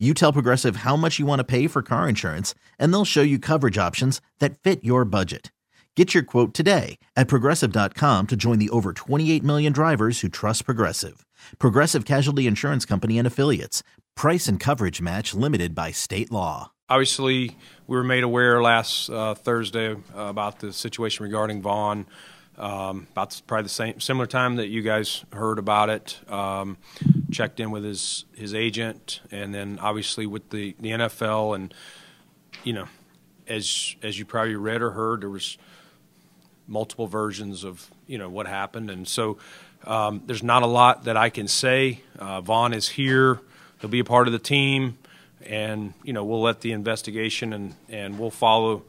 You tell Progressive how much you want to pay for car insurance, and they'll show you coverage options that fit your budget. Get your quote today at progressive.com to join the over 28 million drivers who trust Progressive. Progressive Casualty Insurance Company and Affiliates. Price and coverage match limited by state law. Obviously, we were made aware last uh, Thursday uh, about the situation regarding Von. Um, about probably the same similar time that you guys heard about it. Um, checked in with his his agent, and then obviously with the, the NFL, and you know, as as you probably read or heard, there was multiple versions of you know what happened, and so um, there's not a lot that I can say. Uh, Von is here; he'll be a part of the team, and you know we'll let the investigation and and we'll follow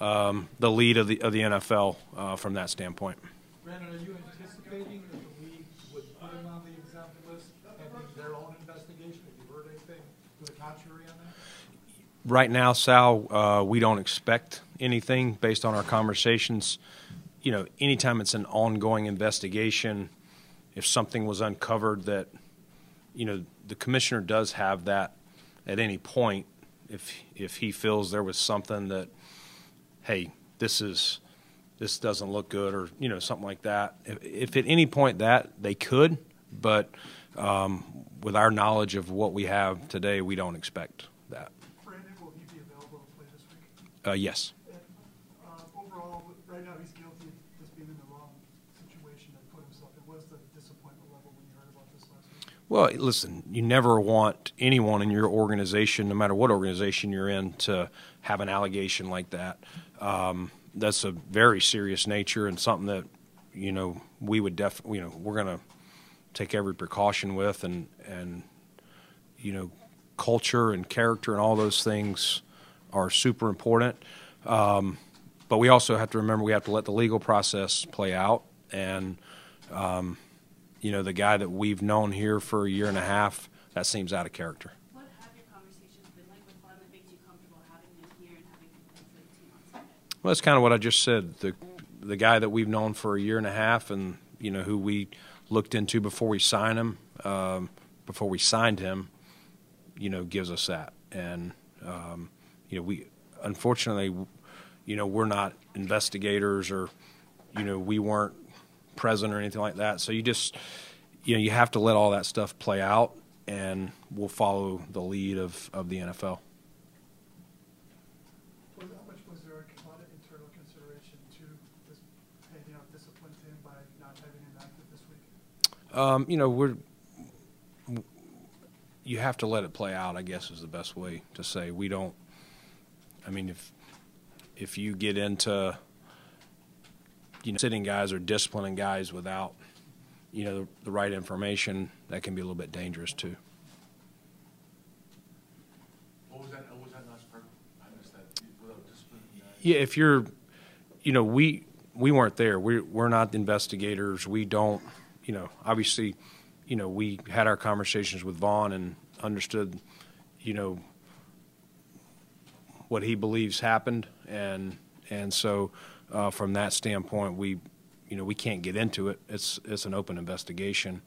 um, the lead of the of the NFL uh, from that standpoint. Brandon, are you anticipating that the league would put him on the exempt list pending their own investigation? Have you heard anything to the contrary on that? Right now, Sal, uh, we don't expect anything based on our conversations. You know, anytime it's an ongoing investigation, if something was uncovered that, you know, the commissioner does have that at any point if if he feels there was something that hey, this is this doesn't look good, or you know something like that. If, if at any point that they could, but um, with our knowledge of what we have today, we don't expect Uh, yes. Uh, overall, right now he's guilty of just being in the wrong situation and put himself in. The disappointment level when you heard about this last week? Well, listen, you never want anyone in your organization, no matter what organization you're in, to have an allegation like that. Um, that's a very serious nature and something that you know we would definitely you know we're going to take every precaution with and and you know culture and character and all those things are super important. Um, but we also have to remember we have to let the legal process play out and. Um, you know, the guy that we've known here for a year and a half, that seems out of character. What have your conversations been like with that makes you comfortable having him here and having him for the team on Sunday? Well, that's kind of what I just said. The the guy that we've known for a year and a half, and you know who we looked into before we signed him, um, before we signed him, you know, gives us that. And um, you know, we unfortunately, you know, we're not investigators, or you know, we weren't present or anything like that. So you just, you know, you have to let all that stuff play out, and we'll follow the lead of of the NFL. Was, how much was there a lot of internal consideration to this, you know, discipline to him by not having him active this week? Um, you know, we're you have to let it play out. I guess is the best way to say. We don't. I mean, if if you get into you know sitting guys or disciplining guys without you know the, the right information, that can be a little bit dangerous too. What was that, what was that last part? I missed that, without discipline? Yeah, if you're, you know, we we weren't there. We're we're not investigators. We don't, you know, obviously, you know, we had our conversations with Von and understood, you know, what he believes happened, and and so uh, from that standpoint, we, you know, we can't get into it. It's it's an open investigation,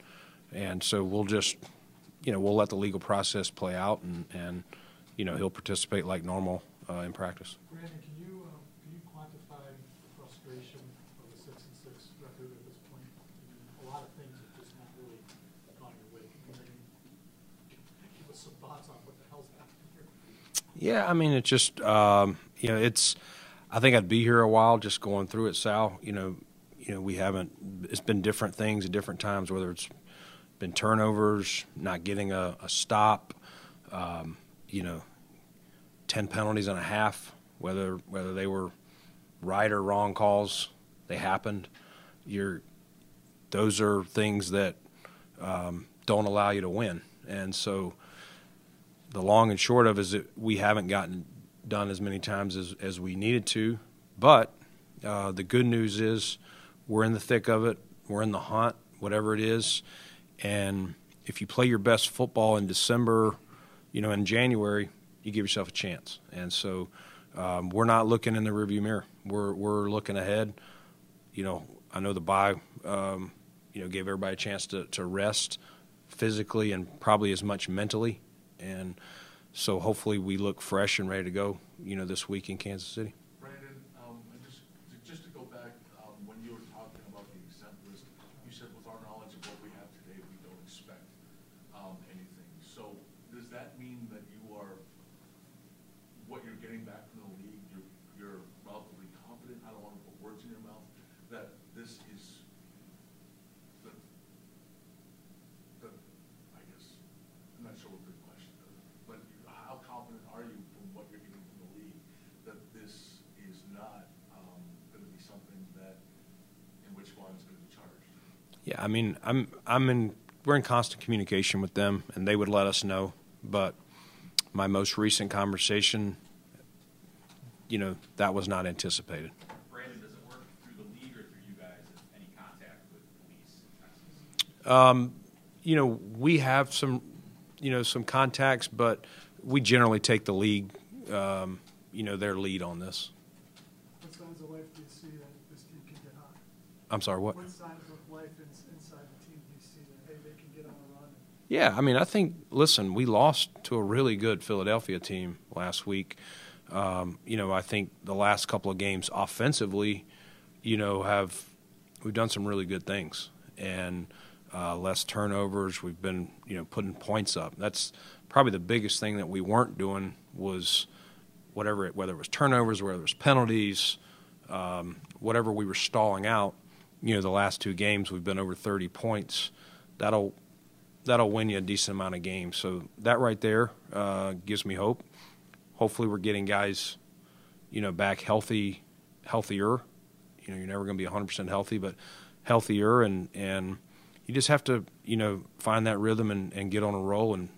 and so we'll just, you know, we'll let the legal process play out, and and you know, he'll participate like normal uh, in practice. Brandon, can you, um, can you quantify the frustration of the six and six record at this point? I mean, A lot of things have just not really gone your way. Can you maybe give us some thoughts on what the hell's happening here? Yeah, I mean, it's just um, you know, it's. I think I'd be here a while just going through it, Sal. You know, you know, we haven't. It's been different things at different times, whether it's been turnovers, not getting a, a stop, um, you know, ten penalties and a half, whether whether they were right or wrong calls, they happened. You're, those are things that um, don't allow you to win, and so the long and short of is that we haven't gotten done as many times as, as we needed to. But uh, the good news is we're in the thick of it. We're in the hunt, whatever it is. And if you play your best football in December, you know, in January, you give yourself a chance. And so um, we're not looking in the rearview mirror. We're we're looking ahead. You know, I know the bye, um, you know, gave everybody a chance to, to rest physically and probably as much mentally. And so hopefully we look fresh and ready to go, you know, this week in Kansas City. Brandon, um, and just, just to go back, um, when you were talking about the exempt list, you said with our knowledge of what we have today, we don't expect, um, anything. So does that mean that you are, what you're getting back from the league, you're, you're relatively confident, I don't wanna put words in your mouth, that this is the, the, I guess, I'm not sure what the question is, but how confident are you from what you're getting from the league that this is not, um, gonna be something that, in which Von's gonna be charged? Yeah, I mean, I'm I'm in we're in constant communication with them, and they would let us know. But my most recent conversation, you know, that was not anticipated. Brandon, does it work through the league or through you guys, any contact with police, Texas? You know, we have some, you know, some contacts, but we generally take the league, um, you know, their lead on this. What signs of life do you see that this team can get hot? I'm sorry, what? What signs of life ins- inside the team do you see that, hey, they can get on a run? Yeah, I mean, I think, listen, we lost to a really good Philadelphia team last week. Um, you know, I think the last couple of games offensively, you know, have we've done some really good things and uh, less turnovers. We've been, you know, putting points up. That's probably the biggest thing that we weren't doing was whatever, it, whether it was turnovers, whether it was penalties, um, whatever we were stalling out. You know, the last two games we've been over 30 points. That'll that'll win you a decent amount of games. So that right there uh, gives me hope. Hopefully, we're getting guys, you know, back healthy, healthier. You know, you're never going to be 100% healthy, but healthier, and and you just have to, you know, find that rhythm and, and get on a roll. And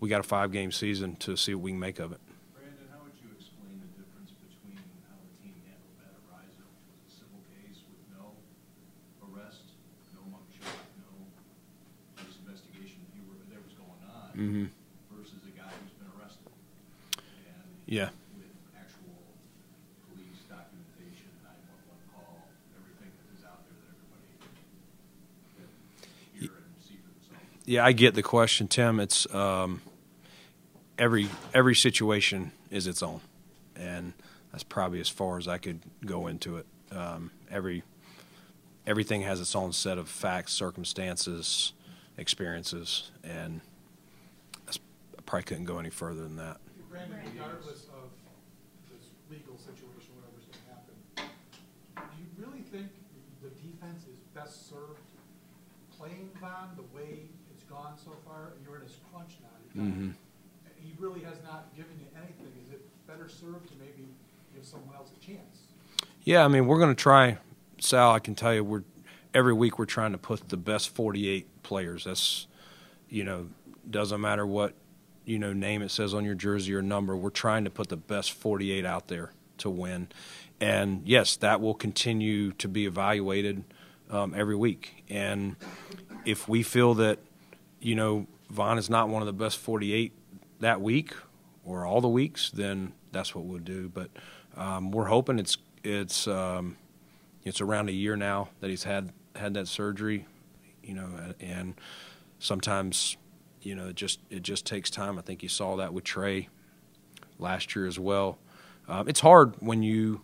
we got a five game season to see what we can make of it. Brandon, how would you explain the difference between how the team handled that Araiza? It was a civil case with no arrest, no mugshot, no police investigation if you were, there was Mhm. versus a guy who's been arrested. And Yeah. with actual police documentation, nine-one-one call, everything that is out there that everybody can hear and see for themselves. Yeah, I get the question, Tim. It's um, every every situation is its own, and that's probably as far as I could go into it. Um, every everything has its own set of facts, circumstances, experiences, and probably couldn't go any further than that. Brandon, regardless of this legal situation, whatever's gonna happen, do you really think the defense is best served playing Von the way it's gone so far? You're in this crunch now. Mhm. He really has not given you anything. Is it better served to maybe give someone else a chance? Yeah, I mean, we're going to try, Sal. I can tell you, we're every week we're trying to put the best 48 players. That's, you know, doesn't matter what, you know, name it says on your jersey or number. We're trying to put the best 48 out there to win, and yes, that will continue to be evaluated um, every week. And if we feel that, you know, Von is not one of the best 48 that week or all the weeks, then that's what we'll do. But um, we're hoping it's it's um, it's around a year now that he's had had that surgery, you know, and sometimes you know it just it just takes time. I think you saw that with Tre last year as well. Um, it's hard when you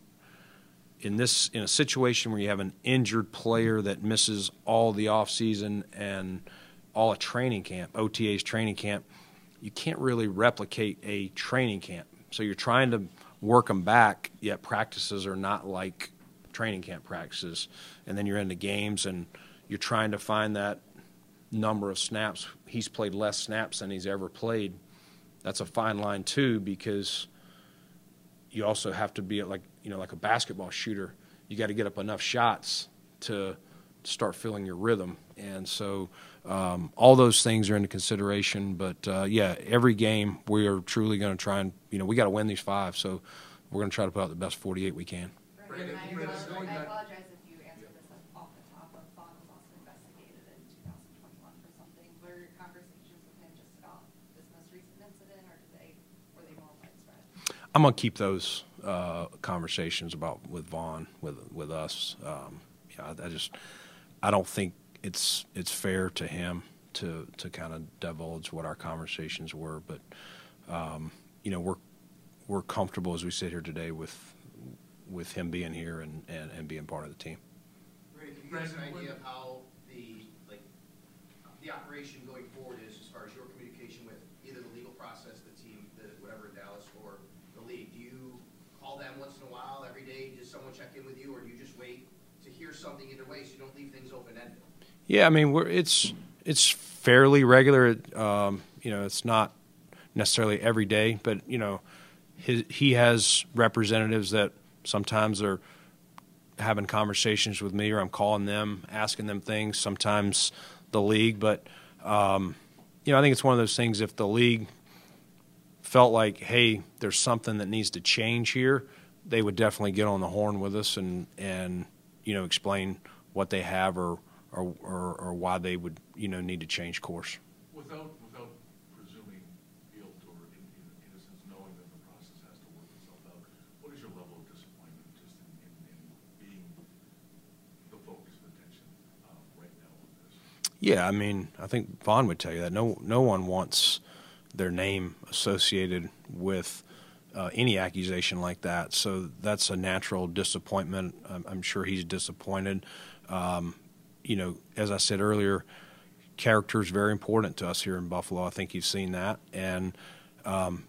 in this in a situation where you have an injured player that misses all the off season and all a training camp, OTA's training camp, you can't really replicate a training camp. So you're trying to work them back, yet practices are not like training camp practices. And then you're into games and you're trying to find that number of snaps. He's played less snaps than he's ever played. That's a fine line too because you also have to be like you know like a basketball shooter. You got to get up enough shots to start feeling your rhythm. And so um, all those things are into consideration. But uh, yeah, every game we are truly going to try and you know we got to win these five, so we're going to try to put out the best 48 we can. Brandon, I apologize, I apologize if you answered this off the top, but Von was also investigated in two thousand twenty-one for something. Were your conversations with him just about this most recent incident, or did they, were they more widespread? I'm gonna keep those uh, conversations about with Von with with us. Um, yeah, I, I just I don't think it's it's fair to him to to kind of divulge what our conversations were, but um, you know we're we're comfortable as we sit here today with with him being here and, and, and being part of the team. You an idea of how the, like, the operation going forward is as far as your communication with either the legal process, the team, the, whatever in Dallas, or the league? Do you call them once in a while, every day, does someone check in with you, or do you just wait to hear something either way so you don't leave things open-ended? Yeah, I mean, it's it's fairly regular. Um, you know, it's not necessarily every day, but you know, his, he has representatives that sometimes are having conversations with me, or I'm calling them, asking them things. Sometimes the league, but um, you know, I think it's one of those things. If the league felt like, hey, there's something that needs to change here, they would definitely get on the horn with us and and you know explain what they have or or, or, or why they would you know need to change course. Without, without presuming guilt or in, in, in knowing that the process has to work itself out, what is your level of disappointment just in, in, in being the focus of attention, uh, right now on this? Yeah, I mean, I think Von would tell you that no no one wants their name associated with uh, any accusation like that. So that's a natural disappointment. I'm, I'm sure he's disappointed. Um, you know, as I said earlier, character is very important to us here in Buffalo. I think you've seen that, and um,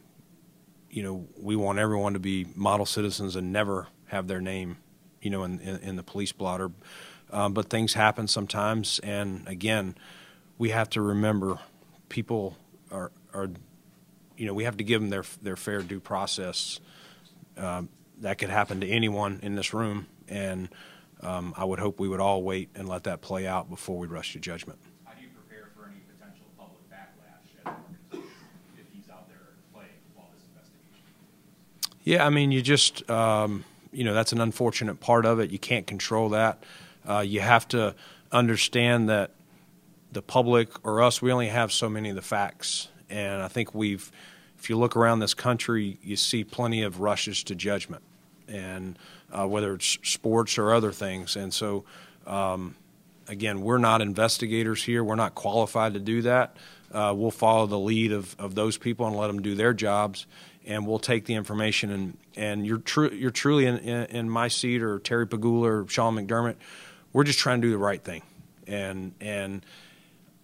you know, we want everyone to be model citizens and never have their name, you know, in in, in the police blotter. Um, but things happen sometimes, and again, we have to remember people are are, you know, we have to give them their their fair due process. Um, that could happen to anyone in this room, and um, I would hope we would all wait and let that play out before we rush to judgment. How do you prepare for any potential public backlash at an organization if he's out there playing while this investigation? Yeah, I mean, you just, um, you know, that's an unfortunate part of it. You can't control that. Uh, you have to understand that the public or us, we only have so many of the facts. And I think we've, if you look around this country, you see plenty of rushes to judgment, and uh, whether it's sports or other things. And so, um, again, we're not investigators here. We're not qualified to do that. Uh, we'll follow the lead of, of those people and let them do their jobs, and we'll take the information. And, and you're, tru- you're truly in, in, in my seat or Terry Pegula or Sean McDermott. We're just trying to do the right thing. And, and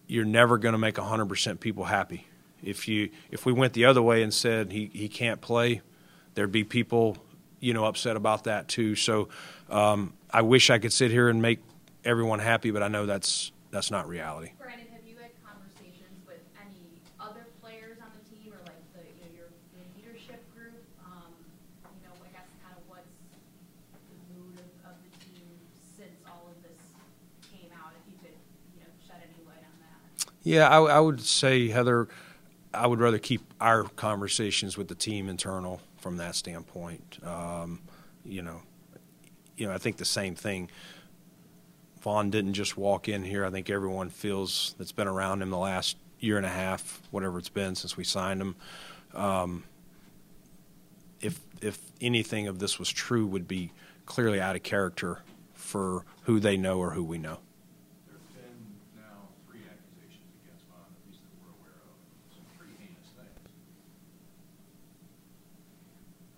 you're never going to make 100% people happy. If, you, if we went the other way and said he, he can't play, there'd be people you know upset about that too. So um, I wish I could sit here and make everyone happy, but I know that's that's not reality. Brandon, have you had conversations with any other players on the team or like the, you know, your, your leadership group? Um, you know, I guess kind of what's the mood of, of the team since all of this came out, if you could, you know, shed any light on that? Yeah, I, I would say Heather, I would rather keep our conversations with the team internal from that standpoint. Um, you know, you know, I think the same thing. Von didn't just walk in here. I think everyone feels that's been around him the last year and a half, whatever it's been since we signed him. Um, if if anything of this was true, would be clearly out of character for who they know or who we know. There have been now three accusations against Von, at least that we're aware of, some pretty heinous things.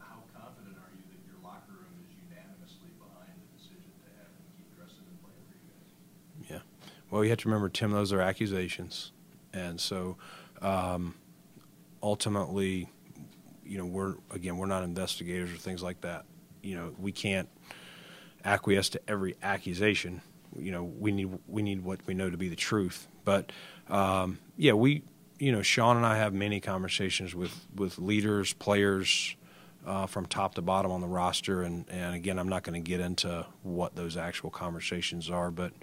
How confident are you that your locker room is unanimously behind the decision to have him keep dressing and playing for you guys? Yeah. Well, you have to remember, Tim, those are accusations. And so um, ultimately, you know, we're, again, we're not investigators or things like that. You know, we can't acquiesce to every accusation. You know, we need, we need what we know to be the truth. But um, yeah, we, you know, Sean and I have many conversations with, with leaders, players, uh, from top to bottom on the roster. And, and again, I'm not going to get into what those actual conversations are, but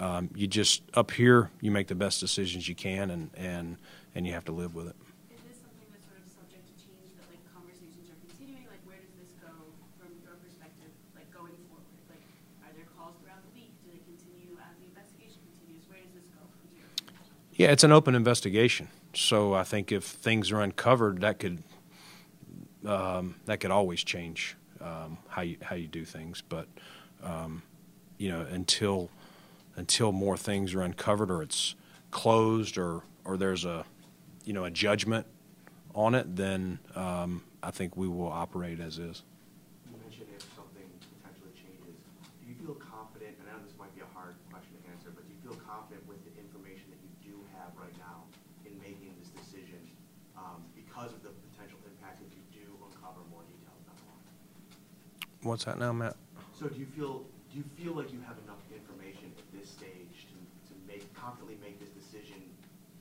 um, you just up here you make the best decisions you can, and and and you have to live with it. Is this something that's sort of subject to change, that conversations are continuing? Where does this go from your perspective, like going forward? Are there calls throughout the week? Do they continue as the investigation continues? Where this go from here? Yeah, it's an open investigation. So I think if things are uncovered, that could um, that could always change um, how you how you do things. But um, you know, until until more things are uncovered or it's closed or or there's a you know a judgment on it, then um, I think we will operate as is. You mentioned if something potentially changes, do you feel confident, and I know this might be a hard question to answer, but do you feel confident with the information that you do have right now in making this decision um, because of the potential impact if you do uncover more details down the line? What's that now, Matt? So do you feel, do you feel like you have enough information make this decision,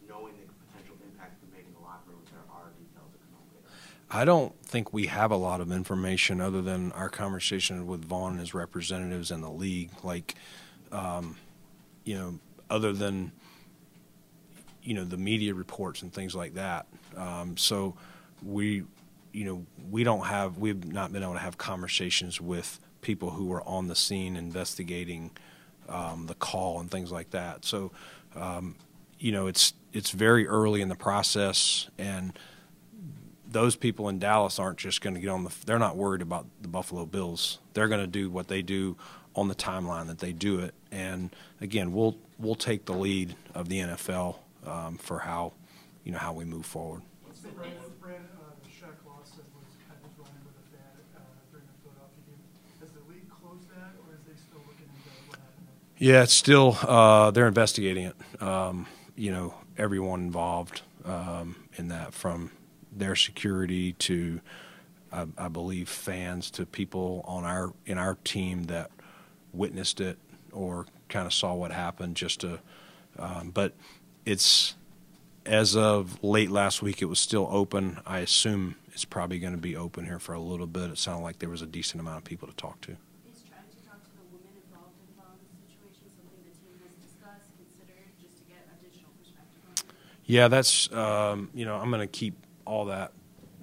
knowing the potential impact it make in the locker room if there are details that come later? I don't think we have a lot of information other than our conversation with Von and his representatives and the league. Like, um, you know, other than you know the media reports and things like that. Um, so we, you know, we don't have we've not been able to have conversations with people who were on the scene investigating um, the call and things like that. So, um, you know, it's it's very early in the process and those people in Dallas aren't just going to get on the. They're not worried about the Buffalo Bills. They're going to do what they do on the timeline that they do it. And again, we'll we'll take the lead of the NFL um, for how you know how we move forward. What's the Brand, Brand, uh, Shaq Lawson was kind of running with a fan, uh, during the Philadelphia game. Has the league closed that, or is they still looking into what happened? Yeah, it's still uh, they're investigating it. Um, you know, everyone involved um, in that, from their security to, I, I believe, fans to people on our in our team that witnessed it or kind of saw what happened. Just to, um, but it's as of late last week, it was still open. I assume it's probably going to be open here for a little bit. It sounded like there was a decent amount of people to talk to. Is trying to talk to the women involved in Von's situation something the team has discussed, considered, just to get additional perspective on it? Yeah, that's um, you know I'm going to keep all that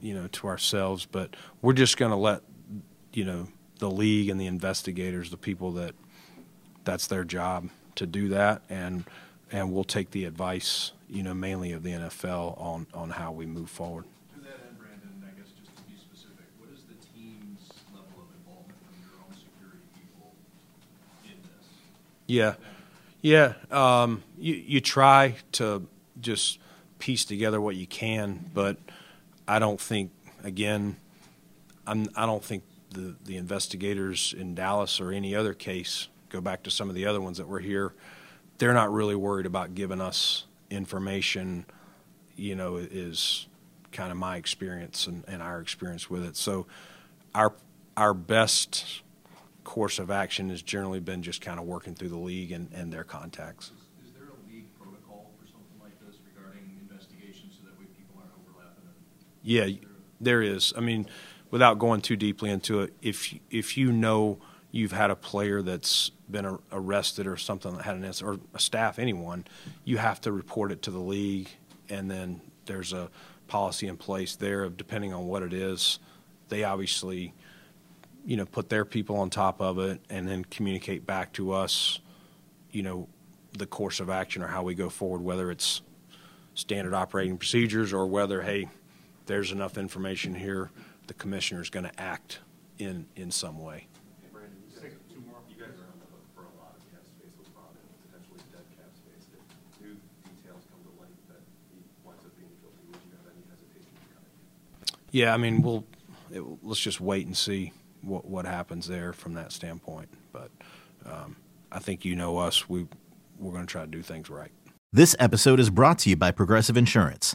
you know to ourselves, but we're just going to let you know the league and the investigators, the people that that's their job to do that, and and we'll take the advice you know mainly of the NFL on on how we move forward. To that end, Brandon, I guess just to be specific, what is the team's level of involvement from your own security people in this? Yeah, yeah. Um, you you try to just piece together what you can, but I don't think again, I'm I don't think the the investigators in Dallas or any other case go back to some of the other ones that were here. They're not really worried about giving us information. You know, is kind of my experience and, and our experience with it. So, our our best course of action has generally been just kind of working through the league and, and their contacts. Is there a league protocol for something like this regarding investigations so that way people aren't overlapping? and- Yeah, there is. I mean, without going too deeply into it, if if you know you've had a player that's been ar- arrested or something that had an incident, or a staff, anyone, you have to report it to the league, and then there's a policy in place there of depending on what it is. They obviously, you know, put their people on top of it, and then communicate back to us, you know, the course of action or how we go forward, whether it's standard operating procedures or whether, hey, there's enough information here, the commissioner is going to act in, in some way. Hey, Brandon, you guys, two more, you guys are on the hook for a lot of cap space with Von and potentially dead cap space. If new details come to light that he winds up being guilty, would you have any hesitation to cut it? Yeah, I mean, we'll it, let's just wait and see what what happens there from that standpoint. But um, I think you know us. We we're going to try to do things right. This episode is brought to you by Progressive Insurance.